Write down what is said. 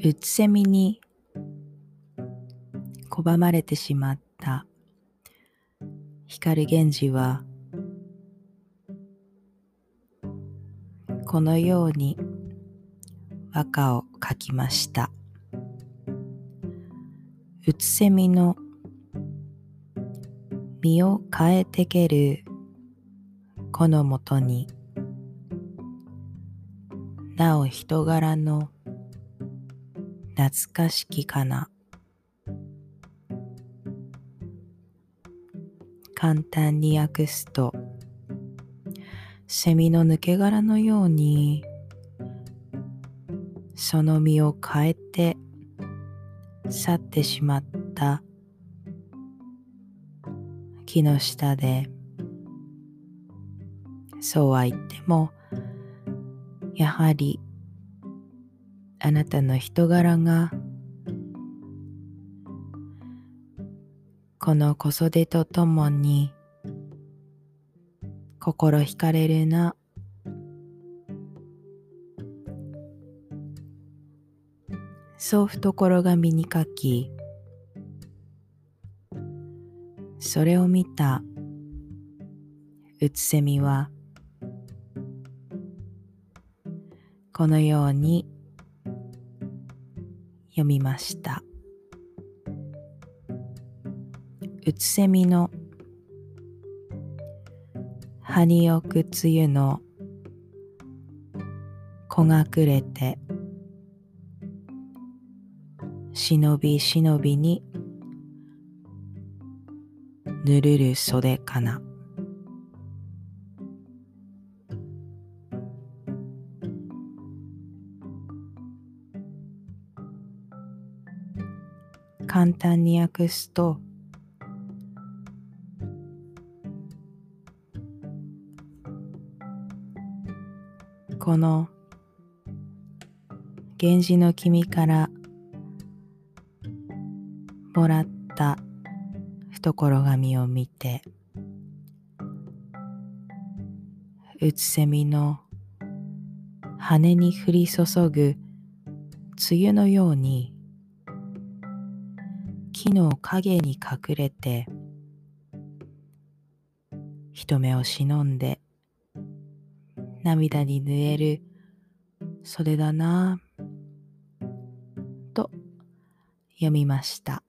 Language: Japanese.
うつせみに拒まれてしまった光源氏はこのように和歌を書きました。うつせみの身を変えてけるこのもとになお人柄の懐かしきかな。簡単に訳すとセミの抜け殻のようにその身を変えて去ってしまった木の下でそうは言ってもやはりあなたの人柄がこの子育てとともに心惹かれるな。そう懐が身にかきそれを見たうつせみはこのように読みました。うつせみの葉に置く梅雨の子がくれて忍び忍びにぬるる袖かな。簡単に訳すとこの源氏の君からもらった懐紙を見てうつせみの羽に降り注ぐ梅雨のように木の影に隠れて人目を忍んで涙に濡れるそれだなと読みました。